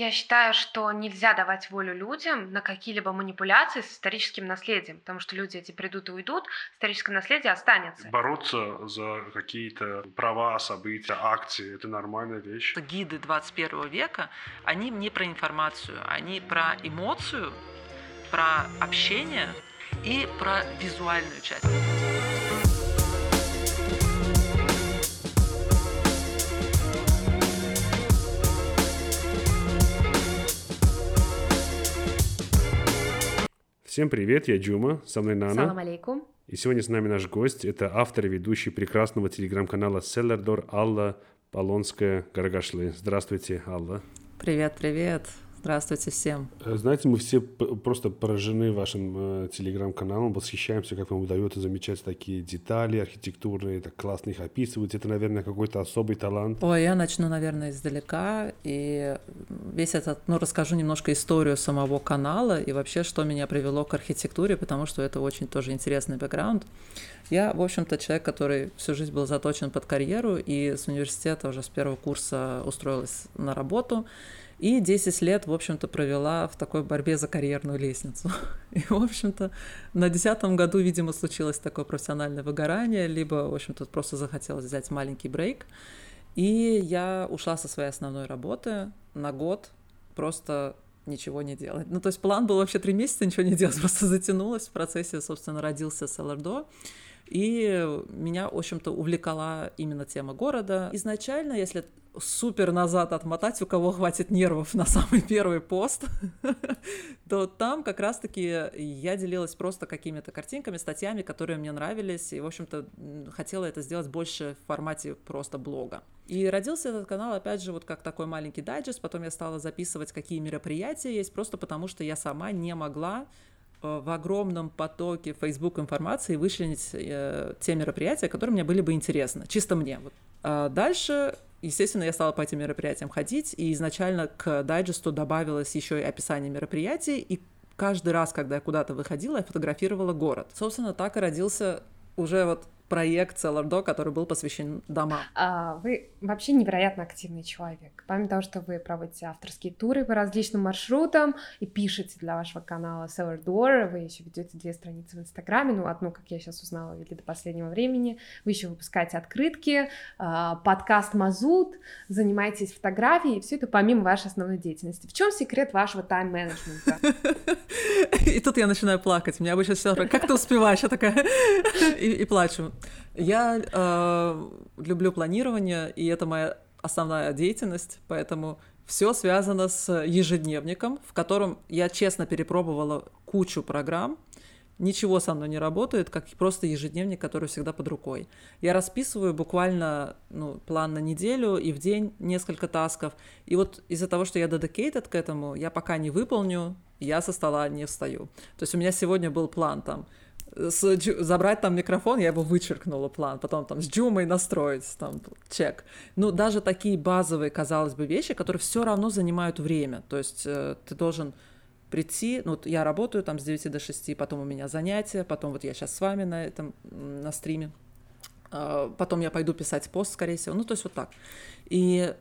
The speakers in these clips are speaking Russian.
я считаю, что нельзя давать волю людям на какие-либо манипуляции с историческим наследием, потому что люди эти придут и уйдут, историческое наследие останется. Бороться за какие-то права, события, акции — это нормальная вещь. Гиды 21 века, они не про информацию, они про эмоцию, про общение и про визуальную часть. Всем привет, я Джума, со мной Нана. Салам алейкум. И сегодня с нами наш гость, это автор и ведущий прекрасного телеграм-канала Селлердор Алла Полонская Гарагашлы. Здравствуйте, Алла. Привет, привет. Здравствуйте всем. Э, знаете, мы все просто поражены вашим э, телеграм-каналом, восхищаемся, как вам удается замечать такие детали архитектурные, так классно их описывать. Это, наверное, какой-то особый талант. Ой, я начну, наверное, издалека. И весь этот, ну, расскажу немножко историю самого канала и вообще, что меня привело к архитектуре, потому что это очень тоже интересный бэкграунд. Я, в общем-то, человек, который всю жизнь был заточен под карьеру, и с университета уже с первого курса устроилась на работу. И 10 лет, в общем-то, провела в такой борьбе за карьерную лестницу. И, в общем-то, на десятом году, видимо, случилось такое профессиональное выгорание, либо, в общем-то, просто захотелось взять маленький брейк. И я ушла со своей основной работы на год, просто ничего не делать. Ну, то есть план был вообще три месяца ничего не делать, просто затянулось. В процессе, собственно, родился Селлардо. И меня, в общем-то, увлекала именно тема города. Изначально, если супер назад отмотать, у кого хватит нервов на самый первый пост, то там как раз-таки я делилась просто какими-то картинками, статьями, которые мне нравились, и, в общем-то, хотела это сделать больше в формате просто блога. И родился этот канал, опять же, вот как такой маленький дайджест, потом я стала записывать, какие мероприятия есть, просто потому что я сама не могла в огромном потоке Facebook информации вычленить э, те мероприятия, которые мне были бы интересны, чисто мне. А дальше, естественно, я стала по этим мероприятиям ходить, и изначально к дайджесту добавилось еще и описание мероприятий, и каждый раз, когда я куда-то выходила, я фотографировала город. Собственно, так и родился уже вот проект Cellar который был посвящен домам. А, вы вообще невероятно активный человек. Помимо того, что вы проводите авторские туры по различным маршрутам и пишете для вашего канала Cellar Door, вы еще ведете две страницы в Инстаграме, ну, одну, как я сейчас узнала, вели до последнего времени, вы еще выпускаете открытки, а, подкаст Мазут, занимаетесь фотографией, все это помимо вашей основной деятельности. В чем секрет вашего тайм-менеджмента? И тут я начинаю плакать. Меня обычно все как ты успеваешь? Я такая и плачу. Я э, люблю планирование, и это моя основная деятельность, поэтому все связано с ежедневником, в котором я честно перепробовала кучу программ, ничего со мной не работает, как просто ежедневник, который всегда под рукой. Я расписываю буквально ну, план на неделю и в день несколько тасков. И вот из-за того, что я dedicated к этому, я пока не выполню, я со стола не встаю. То есть у меня сегодня был план там с, забрать там микрофон, я его вычеркнула план, потом там с Джумой настроить, там чек. Ну, даже такие базовые, казалось бы, вещи, которые все равно занимают время. То есть э, ты должен прийти, ну, вот я работаю там с 9 до 6, потом у меня занятия, потом вот я сейчас с вами на этом, на стриме, э, потом я пойду писать пост, скорее всего, ну, то есть вот так. И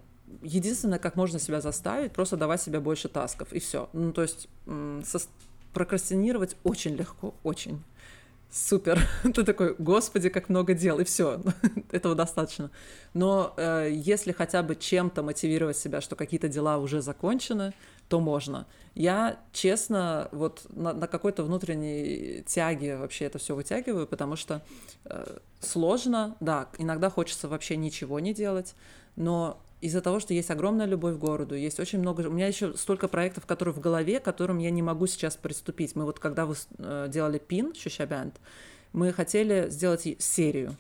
единственное, как можно себя заставить, просто давать себе больше тасков, и все. Ну, то есть со прокрастинировать очень легко, очень супер. Ты такой, господи, как много дел, и все, этого достаточно. Но э, если хотя бы чем-то мотивировать себя, что какие-то дела уже закончены, то можно. Я, честно, вот на, на какой-то внутренней тяге вообще это все вытягиваю, потому что э, сложно, да, иногда хочется вообще ничего не делать, но из-за того, что есть огромная любовь к городу, есть очень много... У меня еще столько проектов, которые в голове, которым я не могу сейчас приступить. Мы вот когда вы э, делали пин, Шущабянд, мы хотели сделать серию.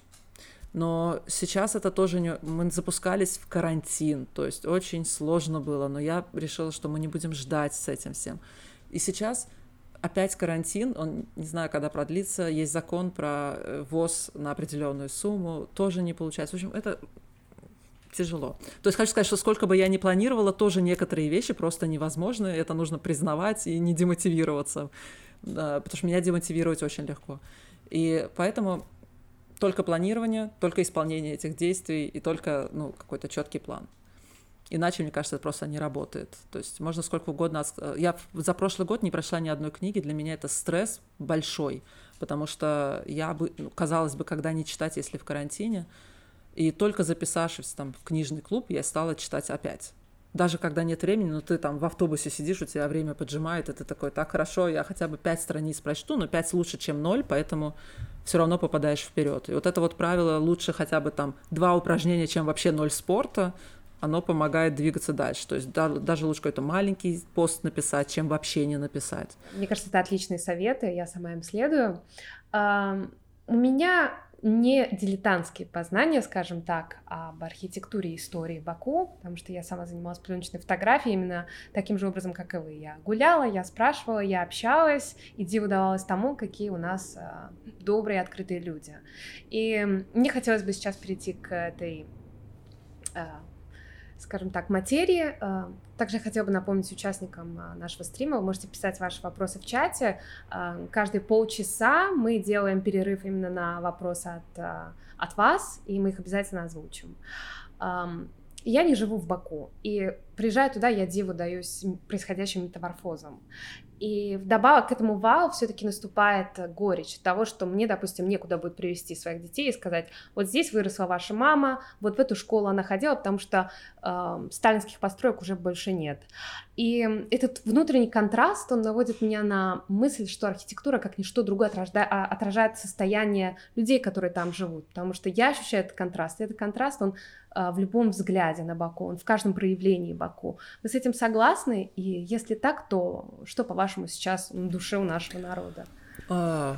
Но сейчас это тоже не... Мы запускались в карантин, то есть очень сложно было, но я решила, что мы не будем ждать с этим всем. И сейчас опять карантин, он не знаю, когда продлится, есть закон про э, ВОЗ на определенную сумму, тоже не получается. В общем, это тяжело. То есть хочу сказать, что сколько бы я ни планировала, тоже некоторые вещи просто невозможны, это нужно признавать и не демотивироваться, да, потому что меня демотивировать очень легко. И поэтому только планирование, только исполнение этих действий и только ну, какой-то четкий план. Иначе, мне кажется, это просто не работает. То есть можно сколько угодно... Э, я за прошлый год не прошла ни одной книги. Для меня это стресс большой, потому что я бы, ну, казалось бы, когда не читать, если в карантине, и только записавшись там в книжный клуб, я стала читать опять. Даже когда нет времени, но ты там в автобусе сидишь, у тебя время поджимает, и ты такой, так хорошо, я хотя бы пять страниц прочту, но пять лучше, чем ноль, поэтому все равно попадаешь вперед. И вот это вот правило лучше хотя бы там два упражнения, чем вообще ноль спорта, оно помогает двигаться дальше. То есть да, даже лучше какой-то маленький пост написать, чем вообще не написать. Мне кажется, это отличные советы, я сама им следую. У меня не дилетантские познания, скажем так, об архитектуре и истории Баку, потому что я сама занималась пленочной фотографией именно таким же образом, как и вы. Я гуляла, я спрашивала, я общалась, и диву давалась тому, какие у нас а, добрые, открытые люди. И мне хотелось бы сейчас перейти к этой а, скажем так, материи. Э, также я хотела бы напомнить участникам э, нашего стрима, вы можете писать ваши вопросы в чате. Э, каждые полчаса мы делаем перерыв именно на вопросы от, от вас, и мы их обязательно озвучим. Эм, я не живу в Баку, и приезжая туда, я диву даюсь происходящим метаморфозам. И вдобавок к этому вау все-таки наступает горечь того, что мне, допустим, некуда будет привести своих детей и сказать, вот здесь выросла ваша мама, вот в эту школу она ходила, потому что э, сталинских построек уже больше нет. И этот внутренний контраст, он наводит меня на мысль, что архитектура, как ничто другое, отражает, отражает состояние людей, которые там живут. Потому что я ощущаю этот контраст. И этот контраст, он э, в любом взгляде на Баку, он в каждом проявлении Баку. Вы с этим согласны? И если так, то что, по-вашему, сейчас на душе у нашего народа? А,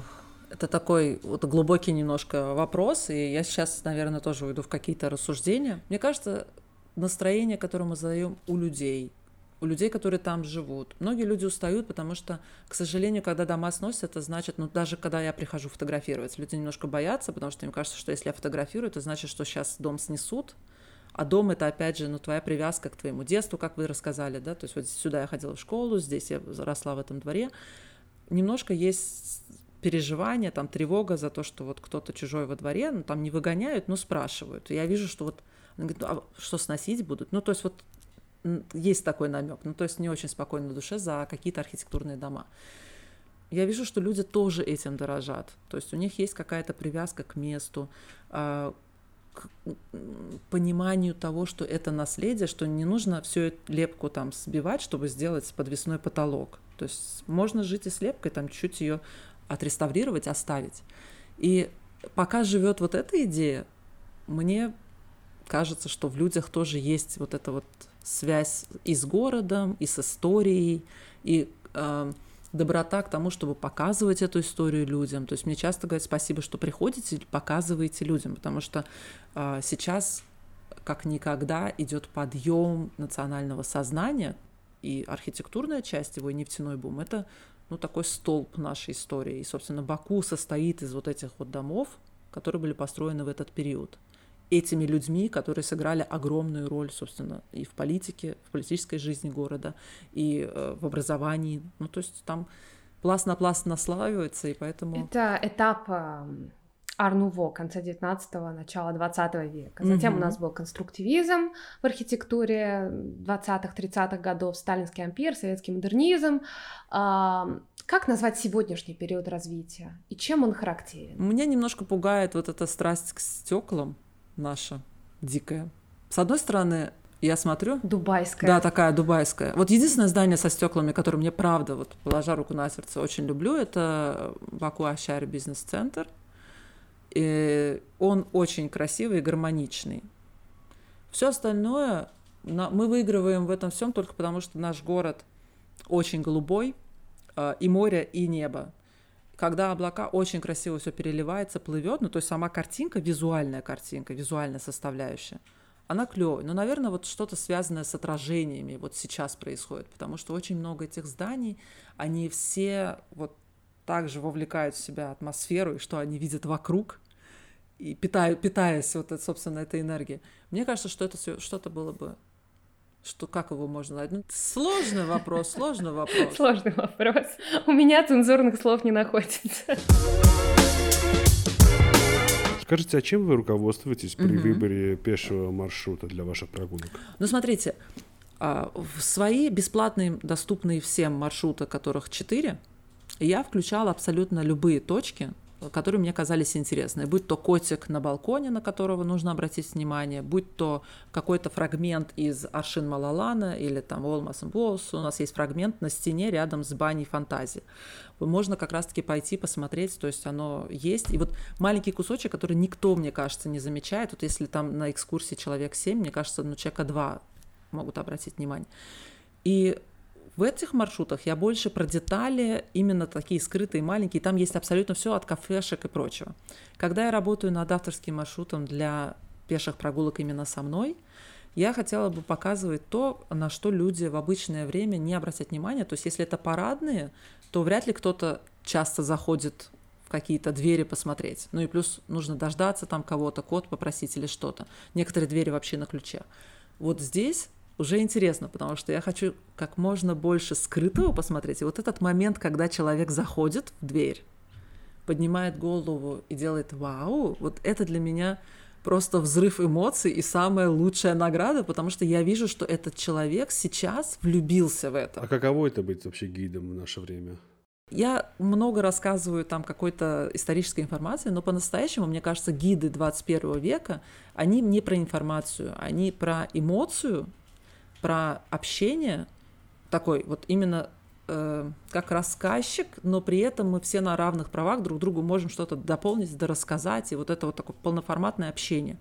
это такой вот глубокий немножко вопрос, и я сейчас, наверное, тоже уйду в какие-то рассуждения. Мне кажется, настроение, которое мы задаем у людей, у людей, которые там живут. Многие люди устают, потому что, к сожалению, когда дома сносят, это значит, ну даже когда я прихожу фотографировать, люди немножко боятся, потому что им кажется, что если я фотографирую, это значит, что сейчас дом снесут, а дом это, опять же, ну, твоя привязка к твоему детству, как вы рассказали, да, то есть вот сюда я ходила в школу, здесь я росла в этом дворе. Немножко есть переживание, там, тревога за то, что вот кто-то чужой во дворе, ну, там не выгоняют, но спрашивают. Я вижу, что вот, говорит, ну, а что сносить будут? Ну, то есть вот есть такой намек, ну то есть не очень спокойно на душе за какие-то архитектурные дома. Я вижу, что люди тоже этим дорожат. То есть у них есть какая-то привязка к месту, а, к пониманию того, что это наследие, что не нужно всю эту лепку там сбивать, чтобы сделать подвесной потолок. То есть можно жить и с лепкой, там чуть-чуть ее отреставрировать, оставить. И пока живет вот эта идея, мне кажется, что в людях тоже есть вот эта вот связь и с городом, и с историей, и э, доброта к тому, чтобы показывать эту историю людям. То есть мне часто говорят спасибо, что приходите, показываете людям, потому что э, сейчас как никогда идет подъем национального сознания, и архитектурная часть его, и нефтяной бум, это ну, такой столб нашей истории. И, собственно, Баку состоит из вот этих вот домов, которые были построены в этот период этими людьми, которые сыграли огромную роль, собственно, и в политике, в политической жизни города, и э, в образовании. Ну, то есть там пласт на пласт наслаивается, и поэтому... Это этап Арнуво конца 19-го, начала 20 века. Затем mm-hmm. у нас был конструктивизм в архитектуре 20-х, 30-х годов, сталинский ампир, советский модернизм. Как назвать сегодняшний период развития и чем он характерен? Меня немножко пугает вот эта страсть к стеклам, наша дикая. С одной стороны, я смотрю... Дубайская. Да, такая дубайская. Вот единственное здание со стеклами, которое мне правда, вот положа руку на сердце, очень люблю, это Баку Ашари бизнес-центр. И он очень красивый и гармоничный. Все остальное мы выигрываем в этом всем только потому, что наш город очень голубой, а, и море, и небо когда облака очень красиво все переливается, плывет, ну то есть сама картинка, визуальная картинка, визуальная составляющая, она клевая. Но, наверное, вот что-то связанное с отражениями вот сейчас происходит, потому что очень много этих зданий, они все вот также вовлекают в себя атмосферу и что они видят вокруг, и питают, питаясь вот, собственно, этой энергией. Мне кажется, что это что-то было бы что, как его можно? Ну, сложный вопрос, сложный вопрос. Сложный вопрос. У меня цензурных слов не находится. Скажите, а чем вы руководствуетесь при угу. выборе пешего маршрута для ваших прогулок? Ну, смотрите, а, в свои бесплатные, доступные всем маршруты, которых четыре, я включала абсолютно любые точки, которые мне казались интересны. Будь то котик на балконе, на которого нужно обратить внимание, будь то какой-то фрагмент из Аршин Малалана или там Олмас Блоус. У нас есть фрагмент на стене рядом с баней фантазии. Можно как раз-таки пойти посмотреть, то есть оно есть. И вот маленький кусочек, который никто, мне кажется, не замечает. Вот если там на экскурсии человек 7, мне кажется, ну, человека 2 могут обратить внимание. И в этих маршрутах я больше про детали, именно такие скрытые, маленькие. Там есть абсолютно все от кафешек и прочего. Когда я работаю над авторским маршрутом для пеших прогулок именно со мной, я хотела бы показывать то, на что люди в обычное время не обратят внимания. То есть если это парадные, то вряд ли кто-то часто заходит в какие-то двери посмотреть. Ну и плюс нужно дождаться там кого-то, код попросить или что-то. Некоторые двери вообще на ключе. Вот здесь уже интересно, потому что я хочу как можно больше скрытого посмотреть. И вот этот момент, когда человек заходит в дверь, поднимает голову и делает вау, вот это для меня просто взрыв эмоций и самая лучшая награда, потому что я вижу, что этот человек сейчас влюбился в это. А каково это быть вообще гидом в наше время? Я много рассказываю там какой-то исторической информации, но по-настоящему, мне кажется, гиды 21 века, они не про информацию, они про эмоцию, про общение, такой вот именно э, как рассказчик, но при этом мы все на равных правах друг другу можем что-то дополнить, да рассказать, и вот это вот такое полноформатное общение.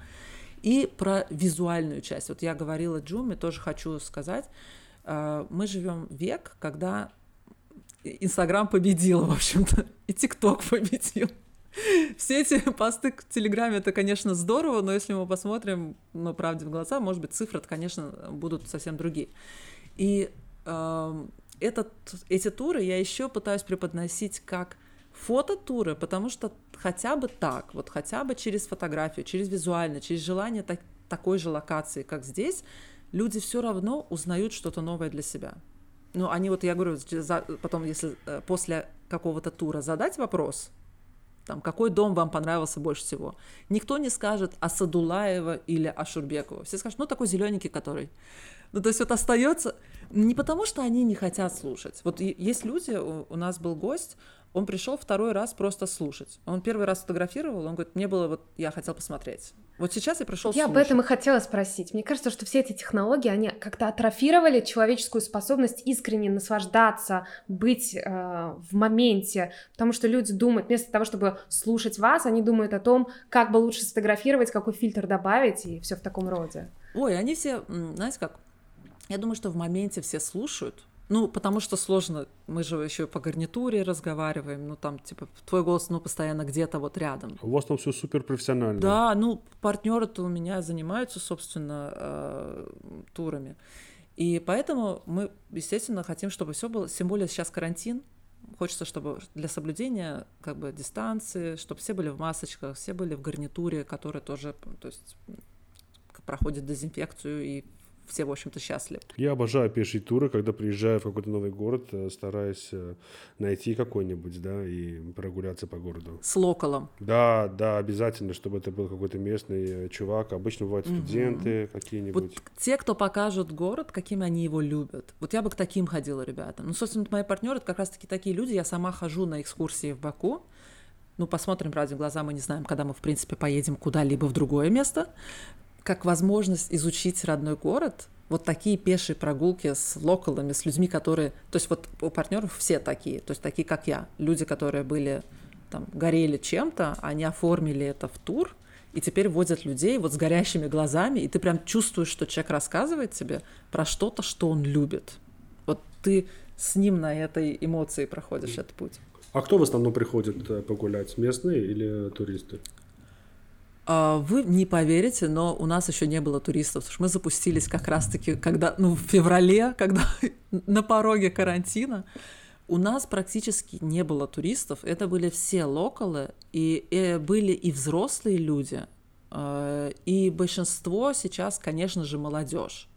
И про визуальную часть. Вот я говорила Джуме, тоже хочу сказать, э, мы живем век, когда Инстаграм победил, в общем-то, и ТикТок победил. Все эти посты в Телеграме, это, конечно, здорово, но если мы посмотрим, ну, правде в глаза, может быть, цифры, конечно, будут совсем другие. И э, этот, эти туры я еще пытаюсь преподносить как фототуры, потому что хотя бы так, вот хотя бы через фотографию, через визуально, через желание так, такой же локации, как здесь, люди все равно узнают что-то новое для себя. Ну, они вот, я говорю, потом, если э, после какого-то тура задать вопрос, там, какой дом вам понравился больше всего. Никто не скажет о Садулаева или о Шурбекова. Все скажут, ну, такой зелененький, который. Ну, то есть вот остается не потому, что они не хотят слушать. Вот есть люди, у нас был гость, он пришел второй раз просто слушать. Он первый раз фотографировал, он говорит, мне было вот, я хотел посмотреть. Вот сейчас я пришел Я слушать. об этом и хотела спросить. Мне кажется, что все эти технологии, они как-то атрофировали человеческую способность искренне наслаждаться, быть э, в моменте, потому что люди думают, вместо того, чтобы слушать вас, они думают о том, как бы лучше сфотографировать, какой фильтр добавить и все в таком роде. Ой, они все, знаете как, я думаю, что в моменте все слушают, ну, потому что сложно, мы же еще по гарнитуре разговариваем, ну, там, типа, твой голос, ну, постоянно где-то вот рядом. У вас там все супер профессионально. Да, ну, партнеры-то у меня занимаются, собственно, э, турами. И поэтому мы, естественно, хотим, чтобы все было, тем более сейчас карантин, хочется, чтобы для соблюдения как бы дистанции, чтобы все были в масочках, все были в гарнитуре, которая тоже, то есть проходит дезинфекцию и все, в общем-то, счастливы. Я обожаю пешие туры, когда приезжаю в какой-то новый город, э, стараюсь э, найти какой-нибудь, да, и прогуляться по городу. С локалом. Да, да, обязательно, чтобы это был какой-то местный э, чувак. Обычно бывают студенты угу. какие-нибудь. Вот те, кто покажут город, каким они его любят. Вот я бы к таким ходила, ребята. Ну, собственно, мои партнеры это как раз-таки такие люди. Я сама хожу на экскурсии в Баку. Ну, посмотрим ради глаза, мы не знаем, когда мы, в принципе, поедем куда-либо в другое место как возможность изучить родной город, вот такие пешие прогулки с локалами, с людьми, которые... То есть вот у партнеров все такие, то есть такие, как я. Люди, которые были там, горели чем-то, они оформили это в тур, и теперь водят людей вот с горящими глазами, и ты прям чувствуешь, что человек рассказывает тебе про что-то, что он любит. Вот ты с ним на этой эмоции проходишь этот путь. А кто в основном приходит э, погулять, местные или туристы? А, вы не поверите, но у нас еще не было туристов, потому что мы запустились как раз-таки, когда, ну, в феврале, когда на пороге карантина. У нас практически не было туристов, это были все локалы, и, и были и взрослые люди, а, и большинство сейчас, конечно же, молодежь.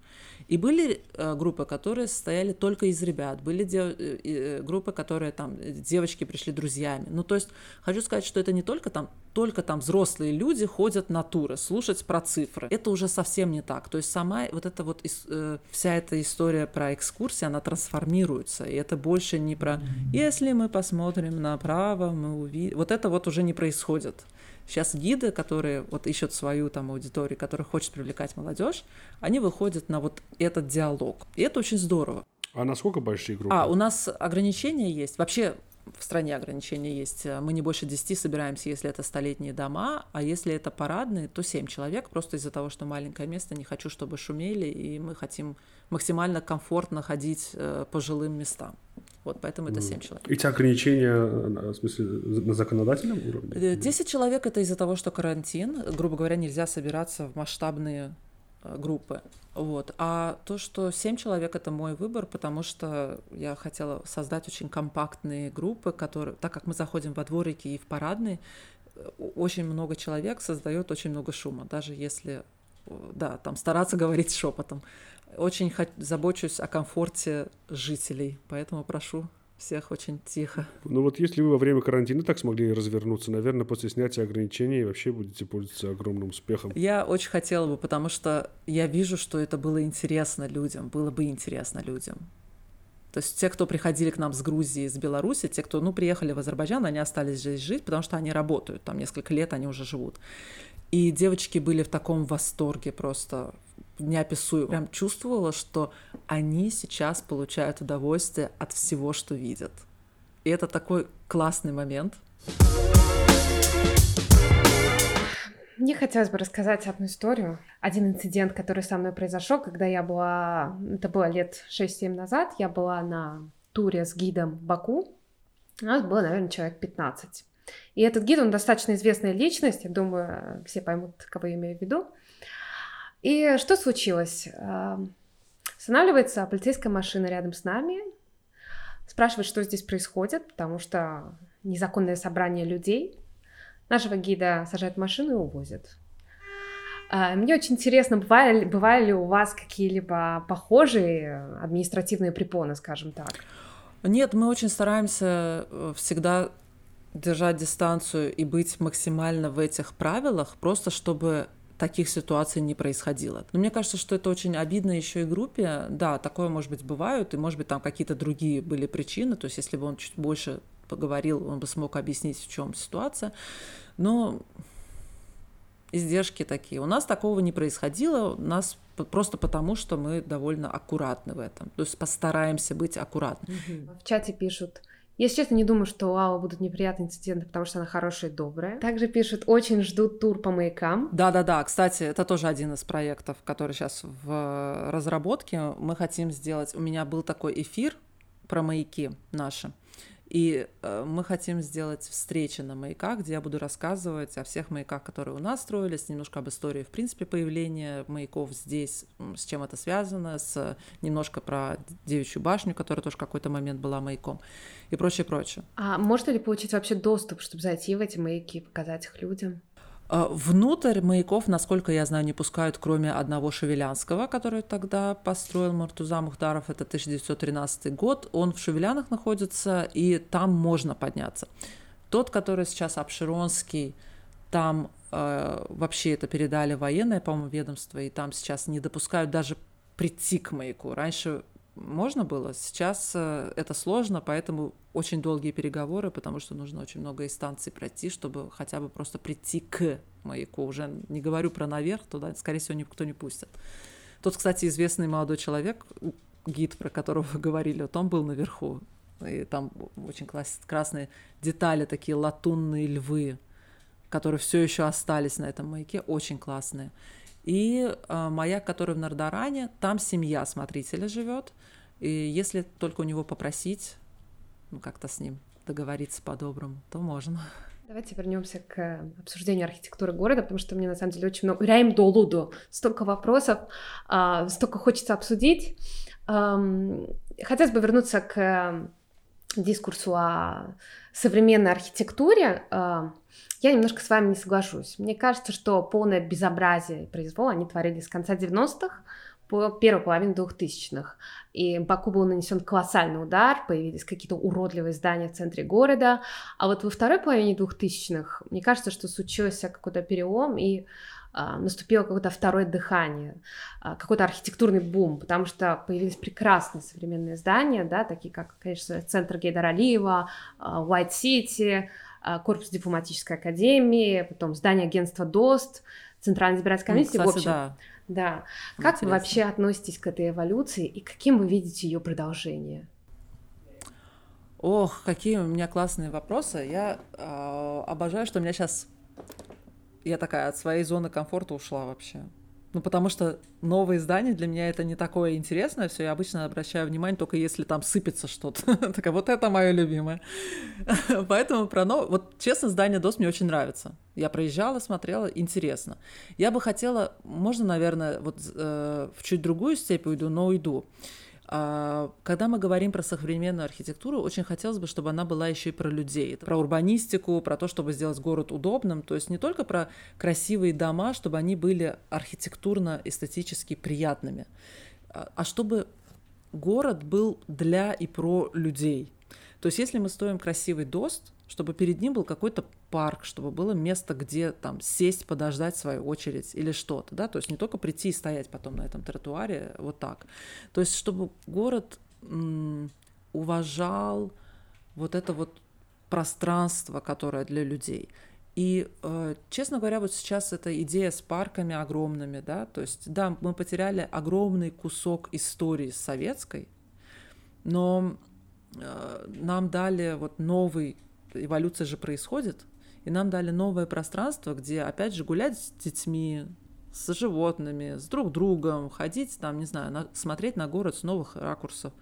И были э, группы, которые состояли только из ребят, были дев... э, э, группы, которые там, э, девочки пришли друзьями. Ну, то есть, хочу сказать, что это не только там, только там взрослые люди ходят на туры, слушать про цифры. Это уже совсем не так. То есть, сама вот эта вот э, вся эта история про экскурсии, она трансформируется. И это больше не про «если мы посмотрим направо, мы увидим...» Вот это вот уже не происходит. Сейчас гиды, которые вот ищут свою там аудиторию, которая хочет привлекать молодежь, они выходят на вот этот диалог. И это очень здорово. А насколько большие группы? А, у нас ограничения есть. Вообще в стране ограничения есть. Мы не больше 10 собираемся, если это столетние дома, а если это парадные, то 7 человек, просто из-за того, что маленькое место, не хочу, чтобы шумели, и мы хотим максимально комфортно ходить э, по жилым местам. Вот поэтому это 7 человек. Эти ограничения, э, в смысле, на законодательном уровне? Э, 10 человек это из-за того, что карантин, грубо говоря, нельзя собираться в масштабные э, группы. Вот. А то, что 7 человек это мой выбор, потому что я хотела создать очень компактные группы, которые, так как мы заходим во дворики и в парадные, э, очень много человек создает очень много шума, даже если э, да, там стараться говорить шепотом. Очень забочусь о комфорте жителей, поэтому прошу всех очень тихо. Ну вот если вы во время карантина так смогли развернуться, наверное, после снятия ограничений вообще будете пользоваться огромным успехом. Я очень хотела бы, потому что я вижу, что это было интересно людям, было бы интересно людям. То есть те, кто приходили к нам с Грузии, с Беларуси, те, кто, ну, приехали в Азербайджан, они остались здесь жить, потому что они работают, там несколько лет они уже живут. И девочки были в таком восторге просто неописуемо. Прям чувствовала, что они сейчас получают удовольствие от всего, что видят. И это такой классный момент. Мне хотелось бы рассказать одну историю. Один инцидент, который со мной произошел, когда я была, это было лет 6-7 назад, я была на туре с гидом в Баку. У нас было, наверное, человек 15. И этот гид, он достаточно известная личность, я думаю, все поймут, кого я имею в виду. И что случилось? А, Останавливается полицейская машина рядом с нами, спрашивает, что здесь происходит, потому что незаконное собрание людей. Нашего гида сажают в машину и увозят. А, Мне очень интересно, бывали, бывали ли у вас какие-либо похожие административные препоны, скажем так? Нет, мы очень стараемся э, всегда держать дистанцию и быть максимально в этих правилах, просто чтобы таких ситуаций не происходило. Но мне кажется, что это очень обидно еще и группе. Да, такое, может быть, бывают, и, может быть, там какие-то другие были причины. То есть, если бы он чуть больше поговорил, он бы смог объяснить, в чем ситуация. Но издержки такие. У нас такого не происходило, у нас просто потому, что мы довольно аккуратны в этом. То есть постараемся быть аккуратны. В чате пишут, если честно, не думаю, что у Аллы будут неприятные инциденты, потому что она хорошая и добрая. Также пишут, очень ждут тур по маякам. Да-да-да, кстати, это тоже один из проектов, который сейчас в разработке. Мы хотим сделать... У меня был такой эфир про маяки наши. И э, мы хотим сделать встречи на маяках, где я буду рассказывать о всех маяках, которые у нас строились, немножко об истории, в принципе, появления маяков здесь, с чем это связано, с немножко про девичью башню, которая тоже какой-то момент была маяком, и прочее, прочее. А можно ли получить вообще доступ, чтобы зайти в эти маяки и показать их людям? А, Внутрь маяков, насколько я знаю, не пускают, кроме одного Шевелянского, который тогда построил Мартуза Мухтаров, это 1913 год. Он в Шевелянах находится, и там можно подняться. Тот, который сейчас Обширонский, там э, вообще это передали военное, по-моему, ведомство, и там сейчас не допускают даже прийти к маяку. Раньше можно было, сейчас э, это сложно, поэтому очень долгие переговоры, потому что нужно очень много инстанций пройти, чтобы хотя бы просто прийти к маяку. Уже не говорю про наверх, туда, скорее всего, никто не пустит. Тот, кстати, известный молодой человек, гид, про которого вы говорили, вот он был наверху. И там очень класс- красные детали, такие латунные львы, которые все еще остались на этом маяке, очень классные. И э, маяк, который в Нардаране, там семья смотрителя живет. И если только у него попросить, ну как-то с ним договориться по-доброму, то можно. Давайте вернемся к обсуждению архитектуры города, потому что мне на самом деле очень много... Ряем долуду, столько вопросов, а, столько хочется обсудить. Ам, Хотелось бы вернуться к дискурсу о современной архитектуре. А, Я немножко с вами не соглашусь. Мне кажется, что полное безобразие и произвол они творили с конца 90-х по первой половине двухтысячных. И Баку был нанесен колоссальный удар, появились какие-то уродливые здания в центре города. А вот во второй половине двухтысячных, мне кажется, что случился какой-то перелом, и наступило какое-то второе дыхание, а, какой-то архитектурный бум, потому что появились прекрасные современные здания, да, такие как, конечно, центр Гейдара Алиева, а, City, а, корпус дипломатической академии, потом здание агентства ДОСТ, Центральная избирательная комиссия. Ну, кстати, в общем, да. да. Как Интересно. вы вообще относитесь к этой эволюции и каким вы видите ее продолжение? Ох, какие у меня классные вопросы. Я э, обожаю, что у меня сейчас... Я такая от своей зоны комфорта ушла вообще. Ну, потому что новые издания для меня это не такое интересное все. Я обычно обращаю внимание только если там сыпется что-то. Так, а вот это мое любимое. Поэтому про новое... Вот, честно, здание ДОС мне очень нравится. Я проезжала, смотрела, интересно. Я бы хотела... Можно, наверное, вот э, в чуть другую степь уйду, но уйду. Когда мы говорим про современную архитектуру, очень хотелось бы, чтобы она была еще и про людей, про урбанистику, про то, чтобы сделать город удобным, то есть не только про красивые дома, чтобы они были архитектурно-эстетически приятными, а а чтобы город был для и про людей. То есть если мы строим красивый дост, чтобы перед ним был какой-то парк, чтобы было место, где там сесть, подождать свою очередь или что-то, да, то есть не только прийти и стоять потом на этом тротуаре вот так. То есть чтобы город м, уважал вот это вот пространство, которое для людей. И, э, честно говоря, вот сейчас эта идея с парками огромными, да, то есть, да, мы потеряли огромный кусок истории советской, но э, нам дали вот новый, эволюция же происходит, и нам дали новое пространство, где, опять же, гулять с детьми, с животными, с друг другом, ходить там, не знаю, на- смотреть на город с новых ракурсов.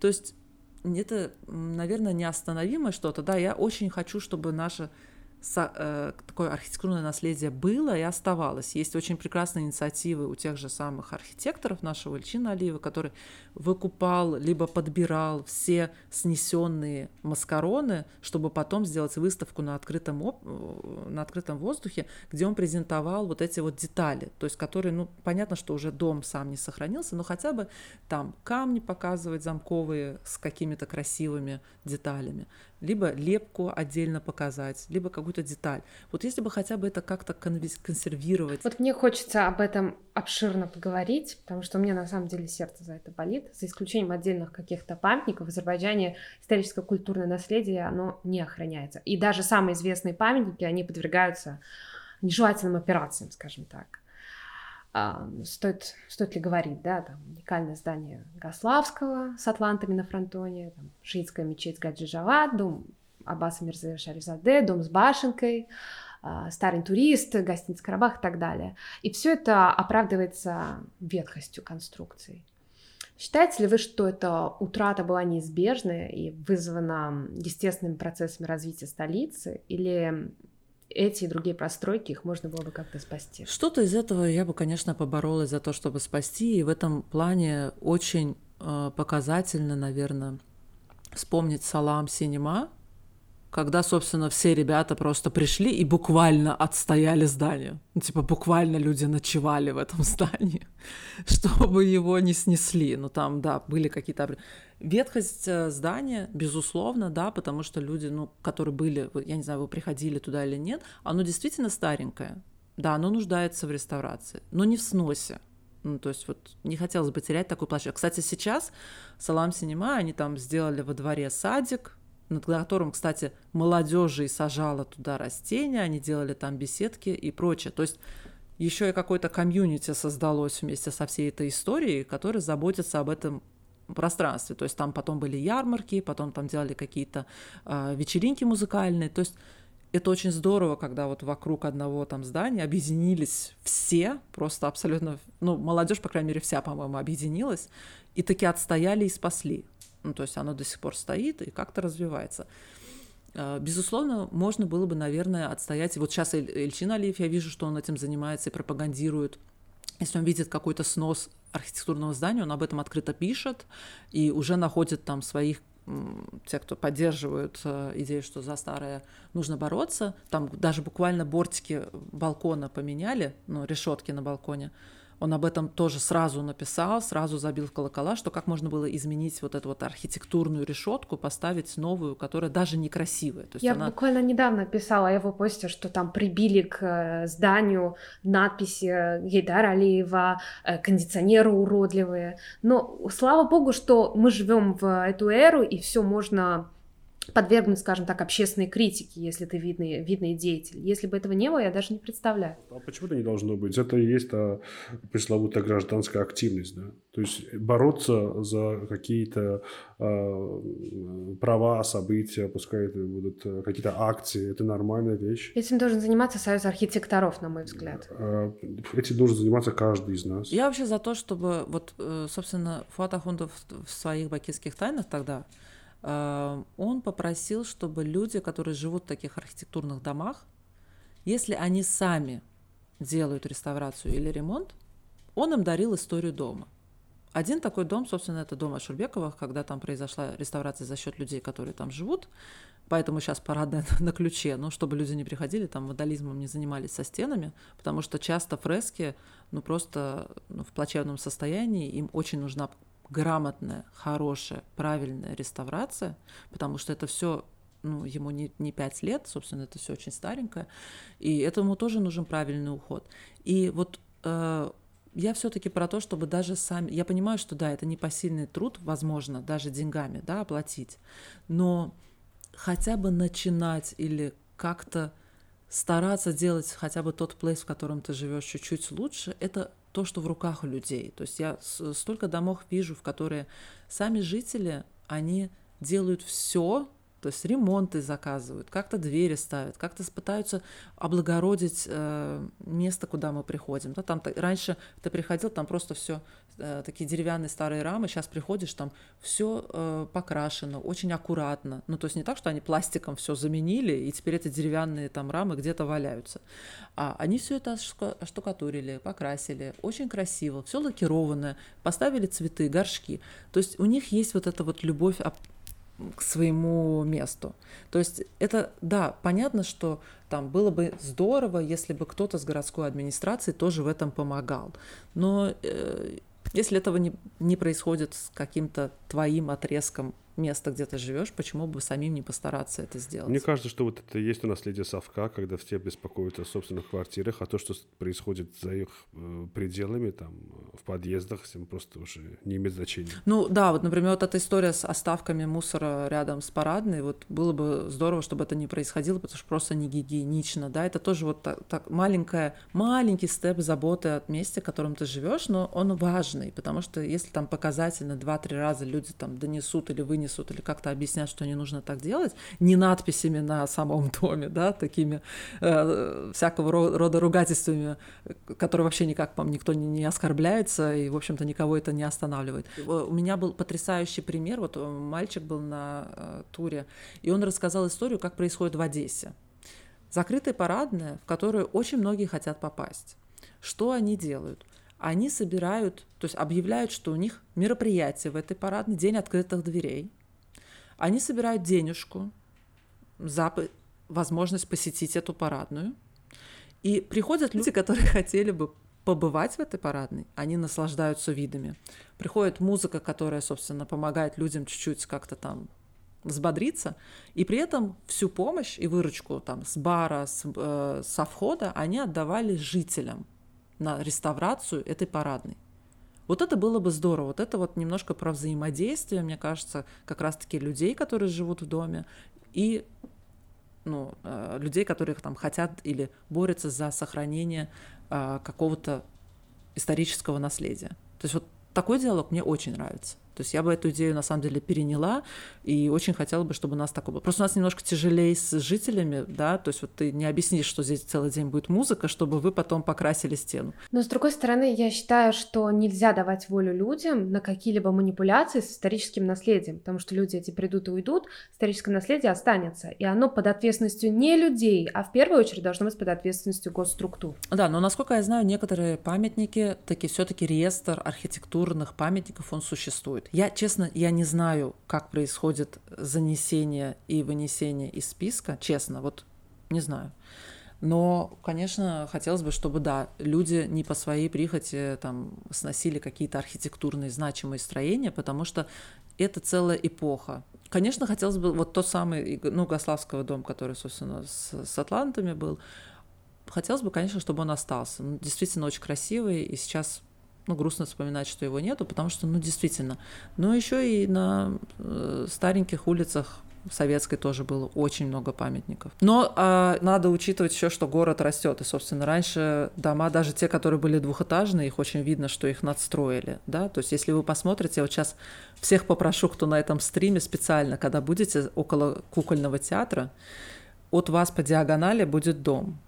То есть это, наверное, неостановимое что-то. Да, я очень хочу, чтобы наше э, такое архитектурное наследие было и оставалось. Есть очень прекрасные инициативы у тех же самых архитекторов нашего Ильчина Алиева, который выкупал либо подбирал все снесенные маскароны, чтобы потом сделать выставку на открытом, э, на открытом воздухе, где он презентовал вот эти вот детали, то есть которые, ну, понятно, что уже дом сам не сохранился, но хотя бы там камни показывать замковые с какими-то красивыми деталями, либо лепку отдельно показать, либо какую-то деталь. Вот если бы хотя бы это как-то консервировать. Вот мне хочется об этом обширно поговорить, потому что у меня на самом деле сердце за это болит. За исключением отдельных каких-то памятников в Азербайджане историческое культурное наследие, оно не охраняется. И даже самые известные памятники, они подвергаются нежелательным операциям, скажем так. А, стоит, стоит ли говорить, да, там уникальное здание Гаславского с атлантами на фронтоне, там, шиитская мечеть Гаджи-Джавад, дом Аббаса Мирза Шарифзаде, дом с башенкой, а, старый турист, гостиница Карабах и так далее. И все это оправдывается ветхостью конструкций. Считаете ли вы, что эта утрата была неизбежная и вызвана естественными процессами развития столицы, или эти и другие постройки, их можно было бы как-то спасти? Что-то из этого я бы, конечно, поборолась за то, чтобы спасти, и в этом плане очень э, показательно, наверное, вспомнить Салам Синема, когда, собственно, все ребята просто пришли и буквально отстояли здание. Ну, типа, буквально люди ночевали в этом здании, чтобы его не снесли. Ну, там, да, были какие-то... Ветхость э, здания, безусловно, да, потому что люди, ну, которые были, я не знаю, вы приходили туда или нет, оно действительно старенькое. Да, оно нуждается в реставрации, но не в сносе. Ну, то есть вот не хотелось бы терять такую площадь. Кстати, сейчас Салам Синема, они там сделали во дворе садик, над которым, кстати, молодежи и сажала туда растения, они делали там беседки и прочее. То есть еще и какое-то комьюнити создалось вместе со всей этой историей, которая заботится об этом пространстве. То есть там потом были ярмарки, потом там делали какие-то э, вечеринки музыкальные. То есть это очень здорово, когда вот вокруг одного там здания объединились все, просто абсолютно, ну, молодежь, по крайней мере, вся, по-моему, объединилась, и таки отстояли и спасли. Ну, то есть оно до сих пор стоит и как-то развивается. Э, Безусловно, можно было бы, наверное, отстоять. Вот сейчас Эль- Эльчин Алиев, я вижу, что он этим занимается и пропагандирует. Если он видит какой-то снос архитектурного здания, он об этом открыто пишет и уже находит там своих те, кто поддерживают э, идею, что за старое нужно бороться. Там даже буквально бортики балкона поменяли, ну, решетки на балконе. Он об этом тоже сразу написал, сразу забил в колокола, что как можно было изменить вот эту вот архитектурную решетку, поставить новую, которая даже некрасивая. То есть Я она... буквально недавно писала о его посте, что там прибили к э, зданию надписи Гейдара Алиева, э, кондиционеры уродливые. Но слава богу, что мы живем в эту эру, и все можно подвергнуть, скажем так, общественной критике, если ты видный, видный деятель. Если бы этого не было, я даже не представляю. А почему это не должно быть? Это и есть та пресловутая гражданская активность, да? То есть бороться за какие-то э, права, события, пускай это будут какие-то акции, это нормальная вещь. Этим должен заниматься Союз архитекторов, на мой взгляд. Э, этим должен заниматься каждый из нас. Я вообще за то, чтобы, вот, э, собственно, Фуат Ахундов в своих бакинских тайнах тогда он попросил, чтобы люди, которые живут в таких архитектурных домах, если они сами делают реставрацию или ремонт, он им дарил историю дома. Один такой дом, собственно, это дом Ашурбековых, когда там произошла реставрация за счет людей, которые там живут, поэтому сейчас парадная на ключе, ну, чтобы люди не приходили, там, вандализмом не занимались со стенами, потому что часто фрески, ну, просто ну, в плачевном состоянии, им очень нужна грамотная, хорошая, правильная реставрация, потому что это все ну, ему не, не 5 лет, собственно, это все очень старенькое, и этому тоже нужен правильный уход. И вот э, я все-таки про то, чтобы даже сами, я понимаю, что да, это непосильный труд, возможно, даже деньгами, да, оплатить, но хотя бы начинать или как-то стараться делать хотя бы тот плейс, в котором ты живешь чуть-чуть лучше, это то, что в руках у людей. То есть я столько домов вижу, в которые сами жители, они делают все, то есть ремонты заказывают, как-то двери ставят, как-то пытаются облагородить э, место, куда мы приходим. Да, там раньше ты приходил, там просто все э, такие деревянные старые рамы, сейчас приходишь, там все э, покрашено, очень аккуратно. Ну, то есть не так, что они пластиком все заменили, и теперь эти деревянные там рамы где-то валяются. А они все это штукатурили, покрасили, очень красиво, все лакированное, поставили цветы, горшки. То есть у них есть вот эта вот любовь к своему месту. То есть это, да, понятно, что там было бы здорово, если бы кто-то с городской администрации тоже в этом помогал. Но э, если этого не, не происходит с каким-то твоим отрезком место, где ты живешь, почему бы самим не постараться это сделать? Мне кажется, что вот это есть у наследие совка, когда все беспокоятся о собственных квартирах, а то, что происходит за их э, пределами, там, в подъездах, всем просто уже не имеет значения. Ну да, вот, например, вот эта история с оставками мусора рядом с парадной, вот было бы здорово, чтобы это не происходило, потому что просто не гигиенично, да, это тоже вот так, так маленькая, маленький степ заботы от места, в котором ты живешь, но он важный, потому что если там показательно два-три раза люди там донесут или вынесут вынесут или как-то объяснят, что не нужно так делать, не надписями на самом доме, да, такими э, всякого рода ругательствами, которые вообще никак, по никто не, не оскорбляется, и, в общем-то, никого это не останавливает. У меня был потрясающий пример, вот мальчик был на э, туре, и он рассказал историю, как происходит в Одессе. Закрытая парадная, в которую очень многие хотят попасть. Что они делают? Они собирают, то есть объявляют, что у них мероприятие в этой парадной, день открытых дверей. Они собирают денежку за возможность посетить эту парадную. И приходят люди, которые хотели бы побывать в этой парадной, они наслаждаются видами. Приходит музыка, которая, собственно, помогает людям чуть-чуть как-то там взбодриться, и при этом всю помощь и выручку там с бара, с, э, со входа они отдавали жителям на реставрацию этой парадной. Вот это было бы здорово. Вот это вот немножко про взаимодействие, мне кажется, как раз-таки людей, которые живут в доме, и ну, э, людей, которые там хотят или борются за сохранение э, какого-то исторического наследия. То есть вот такой диалог мне очень нравится. То есть я бы эту идею на самом деле переняла и очень хотела бы, чтобы у нас такое было. Просто у нас немножко тяжелее с жителями, да, то есть вот ты не объяснишь, что здесь целый день будет музыка, чтобы вы потом покрасили стену. Но с другой стороны, я считаю, что нельзя давать волю людям на какие-либо манипуляции с историческим наследием, потому что люди эти придут и уйдут, историческое наследие останется, и оно под ответственностью не людей, а в первую очередь должно быть под ответственностью госструктур. Да, но насколько я знаю, некоторые памятники, таки все-таки реестр архитектурных памятников, он существует. Я, честно, я не знаю, как происходит занесение и вынесение из списка, честно, вот не знаю. Но, конечно, хотелось бы, чтобы, да, люди не по своей прихоти там сносили какие-то архитектурные значимые строения, потому что это целая эпоха. Конечно, хотелось бы вот тот самый, ну, Гославского дом, который, собственно, с, с атлантами был, хотелось бы, конечно, чтобы он остался. Ну, действительно очень красивый, и сейчас ну, грустно вспоминать, что его нету, потому что, ну, действительно. Но еще и на э, стареньких улицах Советской тоже было очень много памятников. Но а, надо учитывать еще, что город растет. И, собственно, раньше дома, даже те, которые были двухэтажные, их очень видно, что их надстроили. Да? То есть, если вы посмотрите, вот сейчас всех попрошу, кто на этом стриме специально, когда будете около кукольного театра, от вас по диагонали будет дом.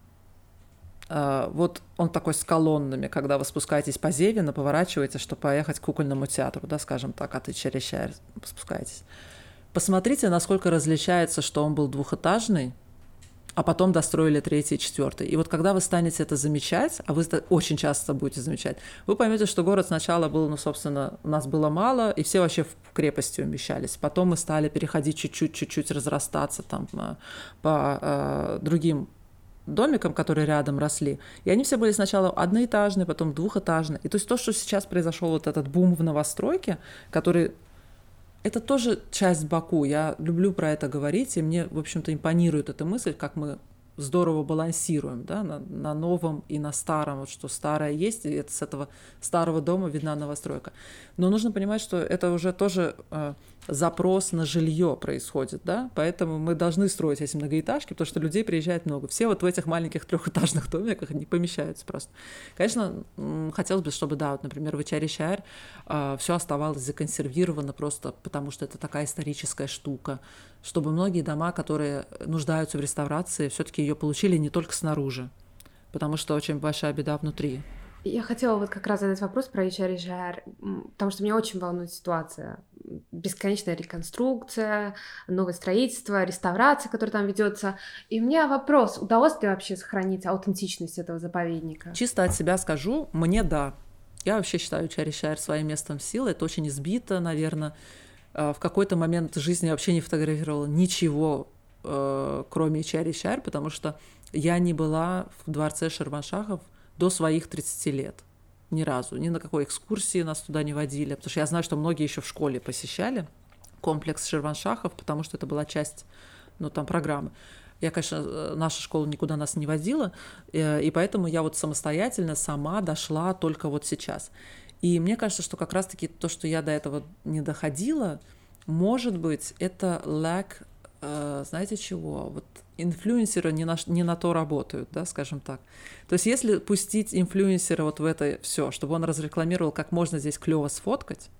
А, вот он такой с колоннами, когда вы спускаетесь по Зевина, поворачиваете, чтобы поехать к кукольному театру, да, скажем так, а ты через спускаетесь. Посмотрите, насколько различается, что он был двухэтажный, а потом достроили третий и четвертый. И вот когда вы станете это замечать, а вы это очень часто будете замечать, вы поймете, что город сначала был, ну, собственно, у нас было мало, и все вообще в крепости умещались. Потом мы стали переходить чуть-чуть, чуть-чуть разрастаться там по, по э, другим домикам, которые рядом росли. И они все были сначала одноэтажные, потом двухэтажные. И то есть то, что сейчас произошел вот этот бум в новостройке, который это тоже часть Баку. Я люблю про это говорить, и мне, в общем-то, импонирует эта мысль, как мы здорово балансируем да, на, на новом и на старом, вот что старое есть, и это с этого старого дома видна новостройка. Но нужно понимать, что это уже тоже э, запрос на жилье происходит, да, поэтому мы должны строить эти многоэтажки, потому что людей приезжает много. Все вот в этих маленьких трехэтажных домиках не помещаются просто. Конечно, хотелось бы, чтобы, да, вот, например, в Ичаре Шайр э, все оставалось законсервировано просто потому, что это такая историческая штука, чтобы многие дома, которые нуждаются в реставрации, все-таки ее получили не только снаружи, потому что очень большая беда внутри. Я хотела вот как раз задать вопрос про HR потому что меня очень волнует ситуация. Бесконечная реконструкция, новое строительство, реставрация, которая там ведется. И у меня вопрос, удалось ли вообще сохранить аутентичность этого заповедника? Чисто от себя скажу, мне да. Я вообще считаю Чарри своим местом силы. Это очень избито, наверное. В какой-то момент жизни вообще не фотографировала ничего, э, кроме Чарри потому что я не была в дворце Шерваншахов до своих 30 лет. Ни разу. Ни на какой экскурсии нас туда не водили. Потому что я знаю, что многие еще в школе посещали комплекс Шерваншахов, потому что это была часть ну, там, программы. Я, конечно, э, наша школа никуда нас не водила, э, и поэтому я вот самостоятельно сама дошла только вот сейчас. И мне кажется, что как раз-таки то, что я до этого не доходила, может быть, это lack, э, знаете чего, вот инфлюенсеры не на, не на то работают, да, скажем так. То есть если пустить инфлюенсера вот в это все, чтобы он разрекламировал, как можно здесь клево сфоткать,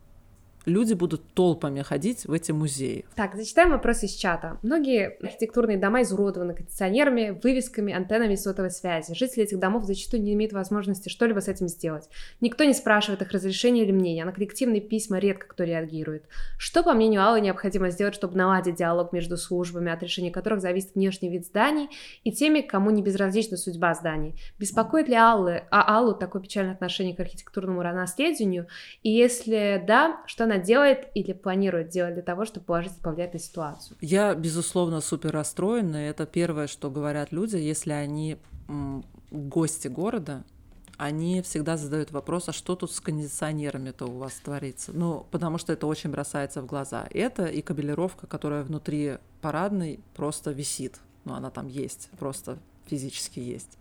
люди будут толпами ходить в эти музеи. Так, зачитаем вопрос из чата. Многие архитектурные дома изуродованы кондиционерами, вывесками, антеннами сотовой связи. Жители этих домов зачастую не имеют возможности что-либо с этим сделать. Никто не спрашивает их разрешения или мнения, а на коллективные письма редко кто реагирует. Что, по мнению Аллы, необходимо сделать, чтобы наладить диалог между службами, от решения которых зависит внешний вид зданий, и теми, кому не безразлична судьба зданий? Беспокоит ли Аллы, а Аллу такое печальное отношение к архитектурному наследию? И если да, что делает или планирует делать для того, чтобы положительно повлиять на ситуацию? Я, безусловно, супер расстроена. Это первое, что говорят люди, если они гости города, они всегда задают вопрос, а что тут с кондиционерами-то у вас творится? Ну, потому что это очень бросается в глаза. Это и кабелировка, которая внутри парадной просто висит. Ну, она там есть, просто физически есть.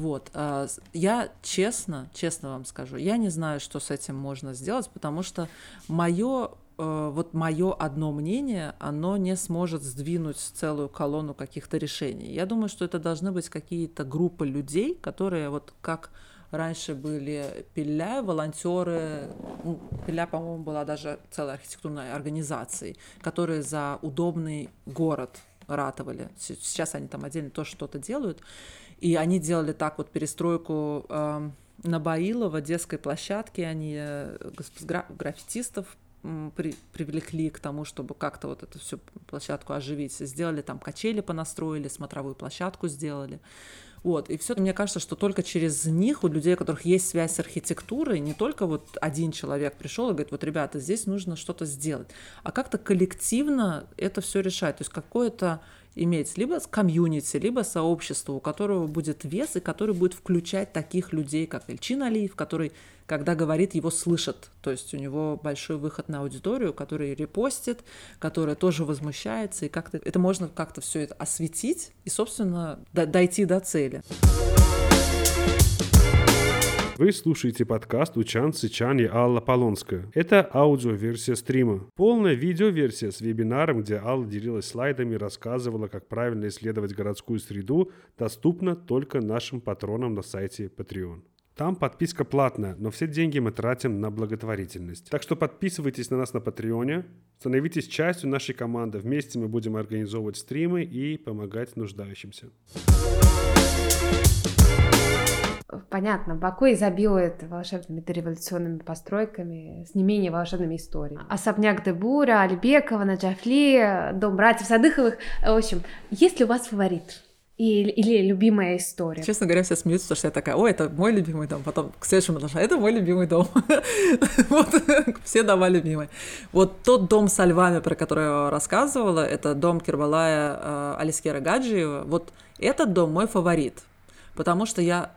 Вот. А, я честно, честно вам скажу, я не знаю, что с этим можно сделать, потому что мое э, вот мое одно мнение, оно не сможет сдвинуть целую колонну каких-то решений. Я думаю, что это должны быть какие-то группы людей, которые вот как раньше были Пиля, волонтеры, ну, Пиля, по-моему, была даже целой архитектурной организацией, которые за удобный город ратовали. Сейчас они там отдельно тоже что-то делают. И они делали так вот перестройку э, на Баилова, детской площадке, они гра- граффитистов при, привлекли к тому, чтобы как-то вот эту всю площадку оживить. Сделали там качели понастроили, смотровую площадку сделали. Вот, и все, мне кажется, что только через них, у людей, у которых есть связь с архитектурой, не только вот один человек пришел и говорит, вот, ребята, здесь нужно что-то сделать, а как-то коллективно это все решать. То есть какое-то иметь либо с комьюнити, либо сообщество, у которого будет вес и который будет включать таких людей, как Эльчин Алиев, который, когда говорит, его слышат. То есть у него большой выход на аудиторию, который репостит, которая тоже возмущается, и как-то это можно как-то все это осветить и, собственно, дойти до цели. Вы слушаете подкаст «Учан, Сычан и Алла Полонская». Это аудиоверсия стрима. Полная видеоверсия с вебинаром, где Алла делилась слайдами и рассказывала, как правильно исследовать городскую среду, доступна только нашим патронам на сайте Patreon. Там подписка платная, но все деньги мы тратим на благотворительность. Так что подписывайтесь на нас на Патреоне, становитесь частью нашей команды. Вместе мы будем организовывать стримы и помогать нуждающимся. Понятно, Баку изобилует волшебными дореволюционными постройками с не менее волшебными историями. Особняк Дебура, Альбекова, Наджафли, дом братьев Садыховых. В общем, есть ли у вас фаворит? или, или любимая история. Честно говоря, все смеются, потому что я такая, ой, это мой любимый дом. Потом к следующему этажу, это мой любимый дом. вот, все дома любимые. Вот тот дом со львами, про который я рассказывала, это дом Кирбалая э, Алискера Гаджиева. Вот этот дом мой фаворит, потому что я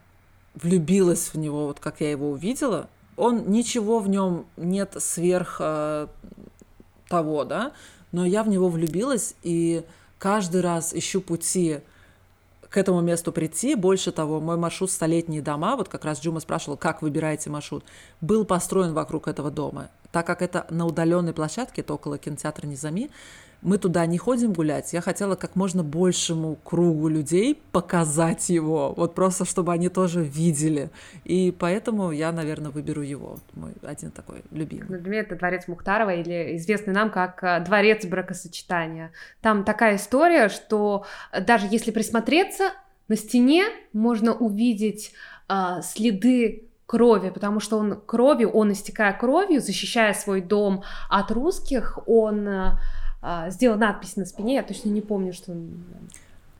влюбилась в него, вот как я его увидела. Он ничего в нем нет сверх э, того, да, но я в него влюбилась и каждый раз ищу пути к этому месту прийти. Больше того, мой маршрут «Столетние дома», вот как раз Джума спрашивал, как выбираете маршрут, был построен вокруг этого дома. Так как это на удаленной площадке, это около кинотеатра Низами, мы туда не ходим гулять. Я хотела как можно большему кругу людей показать его, вот просто чтобы они тоже видели. И поэтому я, наверное, выберу его. Мой один такой любимый. Для меня это дворец Мухтарова или известный нам как э, дворец бракосочетания. Там такая история, что даже если присмотреться, на стене можно увидеть э, следы крови, потому что он кровью, он истекая кровью, защищая свой дом от русских, он э, а, сделал надпись на спине, я точно не помню, что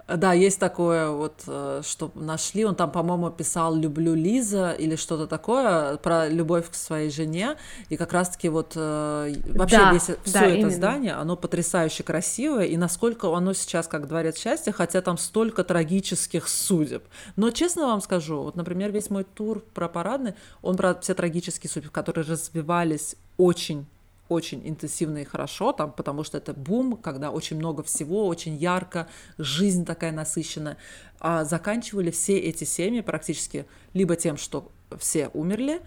да, есть такое вот, э, что нашли, он там, по-моему, писал «люблю Лиза» или что-то такое про любовь к своей жене, и как раз-таки вот э, вообще да, весь, все да, это именно. здание, оно потрясающе красивое, и насколько оно сейчас как дворец счастья, хотя там столько трагических судеб. Но честно вам скажу, вот, например, весь мой тур про парадный, он про все трагические судьбы, которые развивались очень очень интенсивно и хорошо, там, потому что это бум, когда очень много всего, очень ярко, жизнь такая насыщенная. А заканчивали все эти семьи практически либо тем, что все умерли,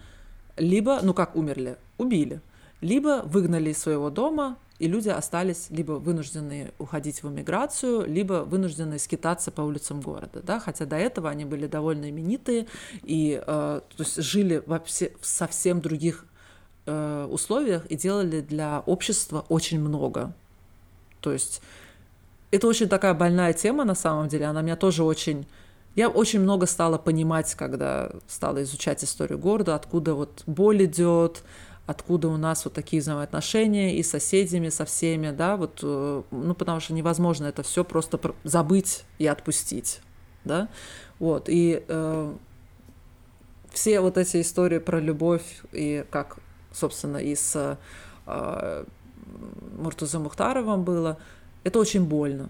либо, ну как умерли, убили, либо выгнали из своего дома, и люди остались либо вынуждены уходить в эмиграцию, либо вынуждены скитаться по улицам города, да, хотя до этого они были довольно именитые и э, то есть жили вообще в совсем других Э, условиях и делали для общества очень много. То есть это очень такая больная тема на самом деле, она меня тоже очень... Я очень много стала понимать, когда стала изучать историю города, откуда вот боль идет, откуда у нас вот такие взаимоотношения и с соседями, со всеми, да, вот, э, ну, потому что невозможно это все просто забыть и отпустить, да, вот, и э, все вот эти истории про любовь и как собственно, и с э, Муртузом Мухтаровым было, это очень больно.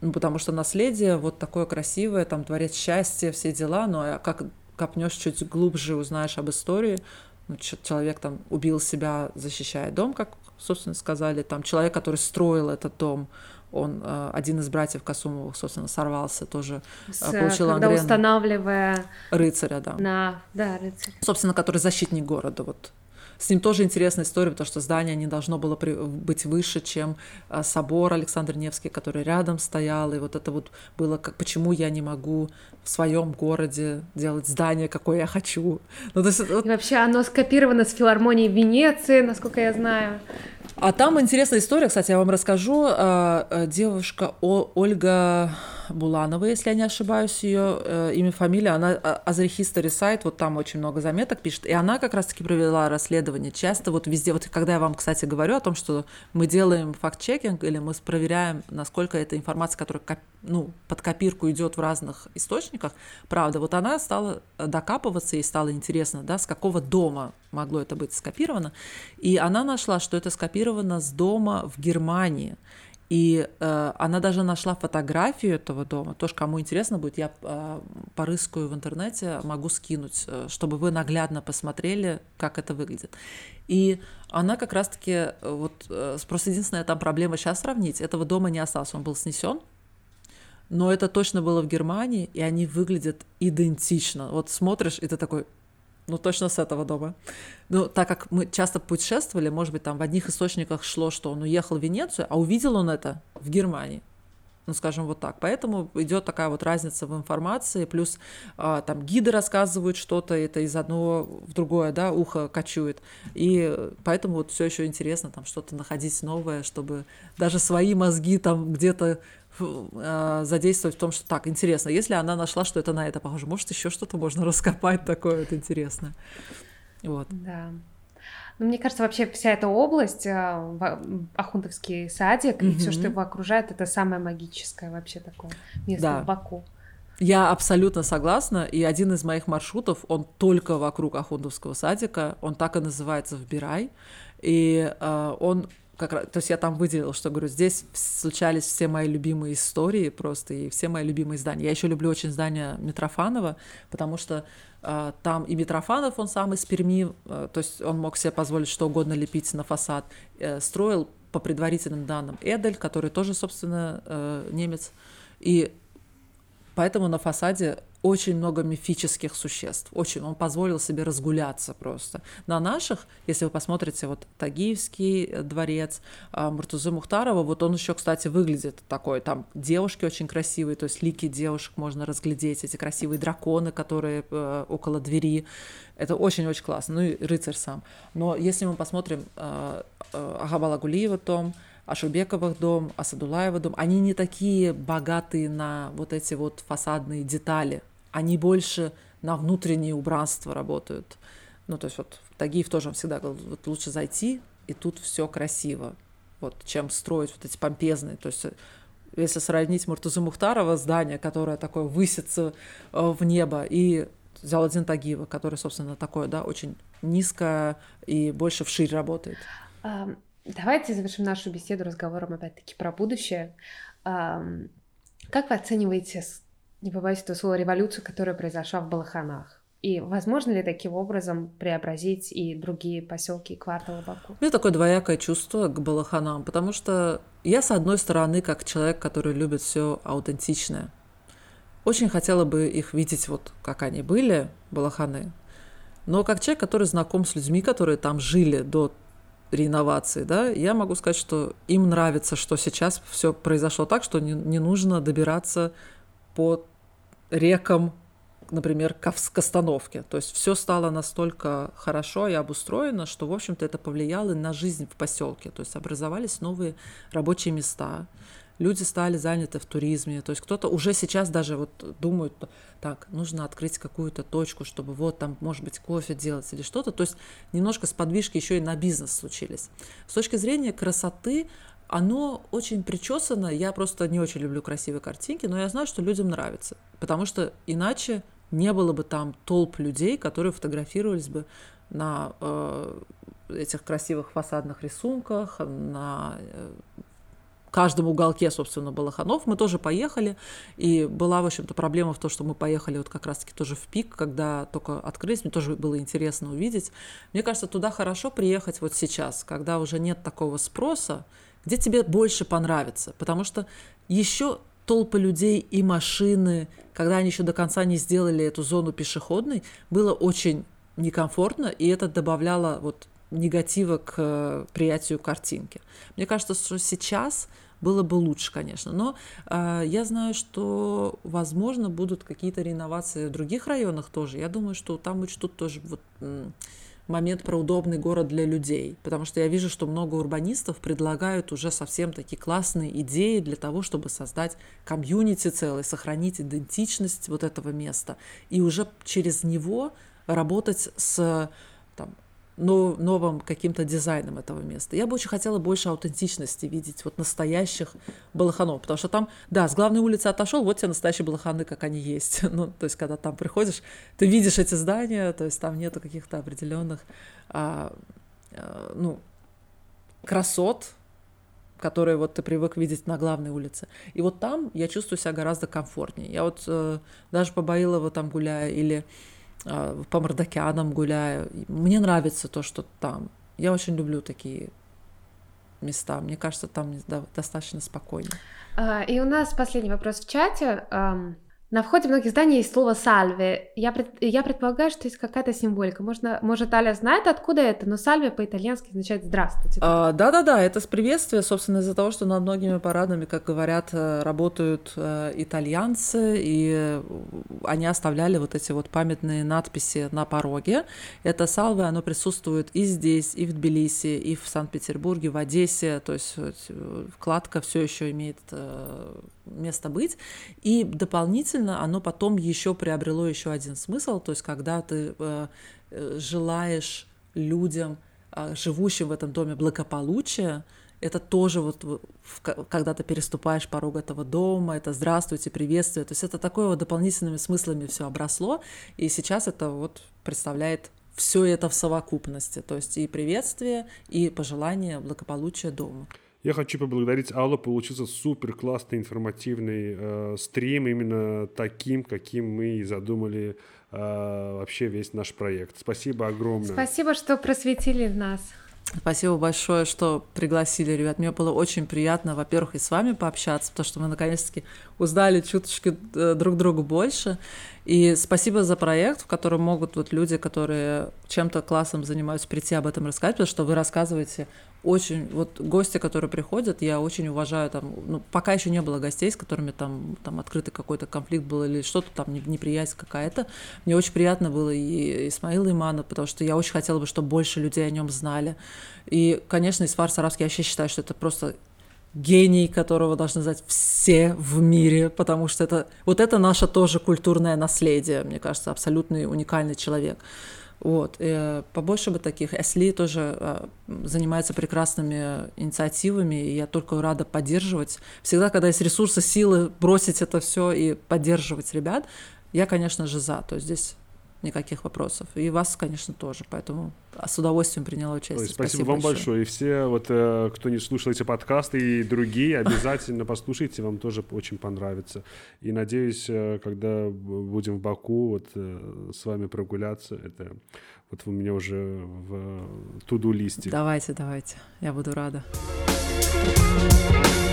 Ну, потому что наследие вот такое красивое, там дворец счастья, все дела, но а как копнешь чуть глубже, узнаешь об истории, ну, человек там убил себя, защищая дом, как, собственно, сказали, там человек, который строил этот дом, он э, один из братьев Касумовых, собственно, сорвался, тоже С, получил когда Ангрену. устанавливая рыцаря, да. На, да, рыцарь. Собственно, который защитник города, вот с ним тоже интересная история, потому что здание не должно было быть выше, чем а, собор Александр Невский, который рядом стоял. И вот это вот было, как, почему я не могу в своем городе делать здание, какое я хочу. Ну, то есть, вот... И вообще оно скопировано с филармонии Венеции, насколько я знаю. А там интересная история, кстати, я вам расскажу. А, а, девушка Ольга Буланова, если я не ошибаюсь, ее э, имя, фамилия, она Азрихистори сайт, вот там очень много заметок пишет, и она как раз-таки провела расследование. Часто вот везде, вот когда я вам, кстати, говорю о том, что мы делаем факт-чекинг или мы проверяем, насколько эта информация, которая ну, под копирку идет в разных источниках, правда, вот она стала докапываться, и стало интересно, да, с какого дома могло это быть скопировано, и она нашла, что это скопировано с дома в Германии, И э, она даже нашла фотографию этого дома. Тоже, кому интересно будет, я э, порыскаю в интернете, могу скинуть, э, чтобы вы наглядно посмотрели, как это выглядит. И она как раз-таки, э, вот э, просто единственная там проблема сейчас сравнить, этого дома не осталось, он был снесен, но это точно было в Германии, и они выглядят идентично. Вот смотришь, и ты такой, ну точно с этого дома. Ну, так как мы часто путешествовали, может быть, там в одних источниках шло, что он уехал в Венецию, а увидел он это в Германии. Ну, скажем вот так. Поэтому идет такая вот разница в информации, плюс а, там гиды рассказывают что-то, это из одного в другое, да, ухо кочует. И поэтому вот все еще интересно там что-то находить новое, чтобы даже свои мозги там где-то задействовать в том, что так, интересно, если она нашла, что это на это похоже, может, еще что-то можно раскопать такое вот интересное. Вот. Да. Ну, мне кажется, вообще вся эта область, а, Ахунтовский садик, mm-hmm. и все, что его окружает, это самое магическое вообще такое место да. в Баку. Я абсолютно согласна, и один из моих маршрутов, он только вокруг Ахундовского садика, он так и называется в Бирай, и э, он как раз, то есть я там выделила, что говорю, здесь случались все мои любимые истории просто и все мои любимые здания. Я еще люблю очень здание Митрофанова, потому что э, там и Митрофанов, он сам из Перми, э, то есть он мог себе позволить что угодно лепить на фасад, э, строил по предварительным данным Эдель, который тоже, собственно, э, немец, и поэтому на фасаде очень много мифических существ. Очень. Он позволил себе разгуляться просто. На наших, если вы посмотрите, вот Тагиевский э, дворец, а, Муртузы Мухтарова, вот он еще, кстати, выглядит такой, там девушки очень красивые, то есть лики девушек можно разглядеть, эти красивые драконы, которые э, около двери. Это очень-очень классно. Ну и рыцарь сам. Но если мы посмотрим э, э, Агабала Гулиева том, Ашурбековых дом, Асадулаева дом, они не такие богатые на вот эти вот фасадные детали, они больше на внутреннее убранство работают. Ну, то есть вот Тагиев тоже всегда говорил, вот лучше зайти, и тут все красиво, вот, чем строить вот эти помпезные. То есть если сравнить Муртузу Мухтарова здание, которое такое высится э, в небо, и Зяладин Тагиева, который, собственно, такое, да, очень низко и больше вширь работает. Давайте завершим нашу беседу разговором, опять-таки, про будущее. Как вы оцениваете не побоюсь этого слова, революцию, которая произошла в Балаханах? И возможно ли таким образом преобразить и другие поселки и кварталы Баку? У меня такое двоякое чувство к Балаханам, потому что я, с одной стороны, как человек, который любит все аутентичное, очень хотела бы их видеть вот как они были, Балаханы. Но как человек, который знаком с людьми, которые там жили до реновации, да, я могу сказать, что им нравится, что сейчас все произошло так, что не, не нужно добираться по рекам, например, к остановке. То есть все стало настолько хорошо и обустроено, что, в общем-то, это повлияло на жизнь в поселке. То есть образовались новые рабочие места, люди стали заняты в туризме. То есть кто-то уже сейчас даже вот думает, так, нужно открыть какую-то точку, чтобы вот там, может быть, кофе делать или что-то. То есть немножко сподвижки еще и на бизнес случились. С точки зрения красоты, оно очень причесано. Я просто не очень люблю красивые картинки, но я знаю, что людям нравится. Потому что иначе не было бы там толп людей, которые фотографировались бы на э, этих красивых фасадных рисунках, на э, каждом уголке, собственно, Балаханов. Мы тоже поехали, и была, в общем-то, проблема в том, что мы поехали вот как раз-таки тоже в пик, когда только открылись, мне тоже было интересно увидеть. Мне кажется, туда хорошо приехать вот сейчас, когда уже нет такого спроса, где тебе больше понравится, потому что еще толпы людей и машины, когда они еще до конца не сделали эту зону пешеходной, было очень некомфортно, и это добавляло вот негатива к э, приятию картинки. Мне кажется, что сейчас было бы лучше, конечно. Но э, я знаю, что, возможно, будут какие-то реновации в других районах тоже. Я думаю, что там учтут тоже вот, момент про удобный город для людей, потому что я вижу, что много урбанистов предлагают уже совсем такие классные идеи для того, чтобы создать комьюнити целый, сохранить идентичность вот этого места и уже через него работать с новым каким-то дизайном этого места. Я бы очень хотела больше аутентичности видеть, вот настоящих балаханов, потому что там, да, с главной улицы отошел, вот тебе настоящие балаханы, как они есть. ну, то есть, когда там приходишь, ты видишь эти здания, то есть там нету каких-то определенных, а, а, ну, красот, которые вот ты привык видеть на главной улице. И вот там я чувствую себя гораздо комфортнее. Я вот э, даже по Баилову там гуляю или по Мордокянам гуляю. Мне нравится то, что там. Я очень люблю такие места. Мне кажется, там достаточно спокойно. А, и у нас последний вопрос в чате. На входе многих зданий есть слово «сальве». Я, пред, я предполагаю, что есть какая-то символика. Можно, может, Аля знает, откуда это, но «сальве» по-итальянски означает «здравствуйте». А, да-да-да, это с приветствия, собственно, из-за того, что над многими парадами, как говорят, э, работают э, итальянцы, и они оставляли вот эти вот памятные надписи на пороге. Это «сальве», оно присутствует и здесь, и в Тбилиси, и в Санкт-Петербурге, в Одессе, то есть э, вкладка все еще имеет место быть. И дополнительно оно потом еще приобрело еще один смысл, то есть когда ты э, э, желаешь людям, э, живущим в этом доме, благополучия, это тоже вот когда ты переступаешь порог этого дома, это здравствуйте, приветствие, то есть это такое вот дополнительными смыслами все обросло, и сейчас это вот представляет все это в совокупности, то есть и приветствие, и пожелание благополучия дому. Я хочу поблагодарить Аллу, получился супер классный информативный э, стрим, именно таким, каким мы и задумали э, вообще весь наш проект. Спасибо огромное. Спасибо, что просветили нас. Спасибо большое, что пригласили, ребят. Мне было очень приятно, во-первых, и с вами пообщаться, потому что мы наконец-таки узнали чуточки э, друг друга больше. И спасибо за проект, в котором могут вот люди, которые чем-то классом занимаются, прийти об этом рассказать, потому что вы рассказываете очень, вот гости, которые приходят, я очень уважаю там, ну, пока еще не было гостей, с которыми там, там открытый какой-то конфликт был или что-то там, неприязнь какая-то. Мне очень приятно было и Исмаил Иманов, потому что я очень хотела бы, чтобы больше людей о нем знали. И, конечно, Исфар Саравский, я вообще считаю, что это просто гений, которого должны знать все в мире, потому что это вот это наше тоже культурное наследие, мне кажется, абсолютный уникальный человек. Вот. И э, побольше бы таких. Эсли тоже э, занимается прекрасными инициативами, и я только рада поддерживать. Всегда, когда есть ресурсы, силы, бросить это все и поддерживать ребят, я, конечно же, за. То есть здесь никаких вопросов. И вас, конечно, тоже. Поэтому с удовольствием приняла участие. Ой, спасибо, спасибо вам большое. большое. И все, вот, э, кто не слушал эти подкасты и другие, обязательно послушайте, вам тоже очень понравится. И надеюсь, э, когда будем в Баку, вот э, с вами прогуляться, это вот у меня уже в туду листе. Давайте, давайте. Я буду рада. thank you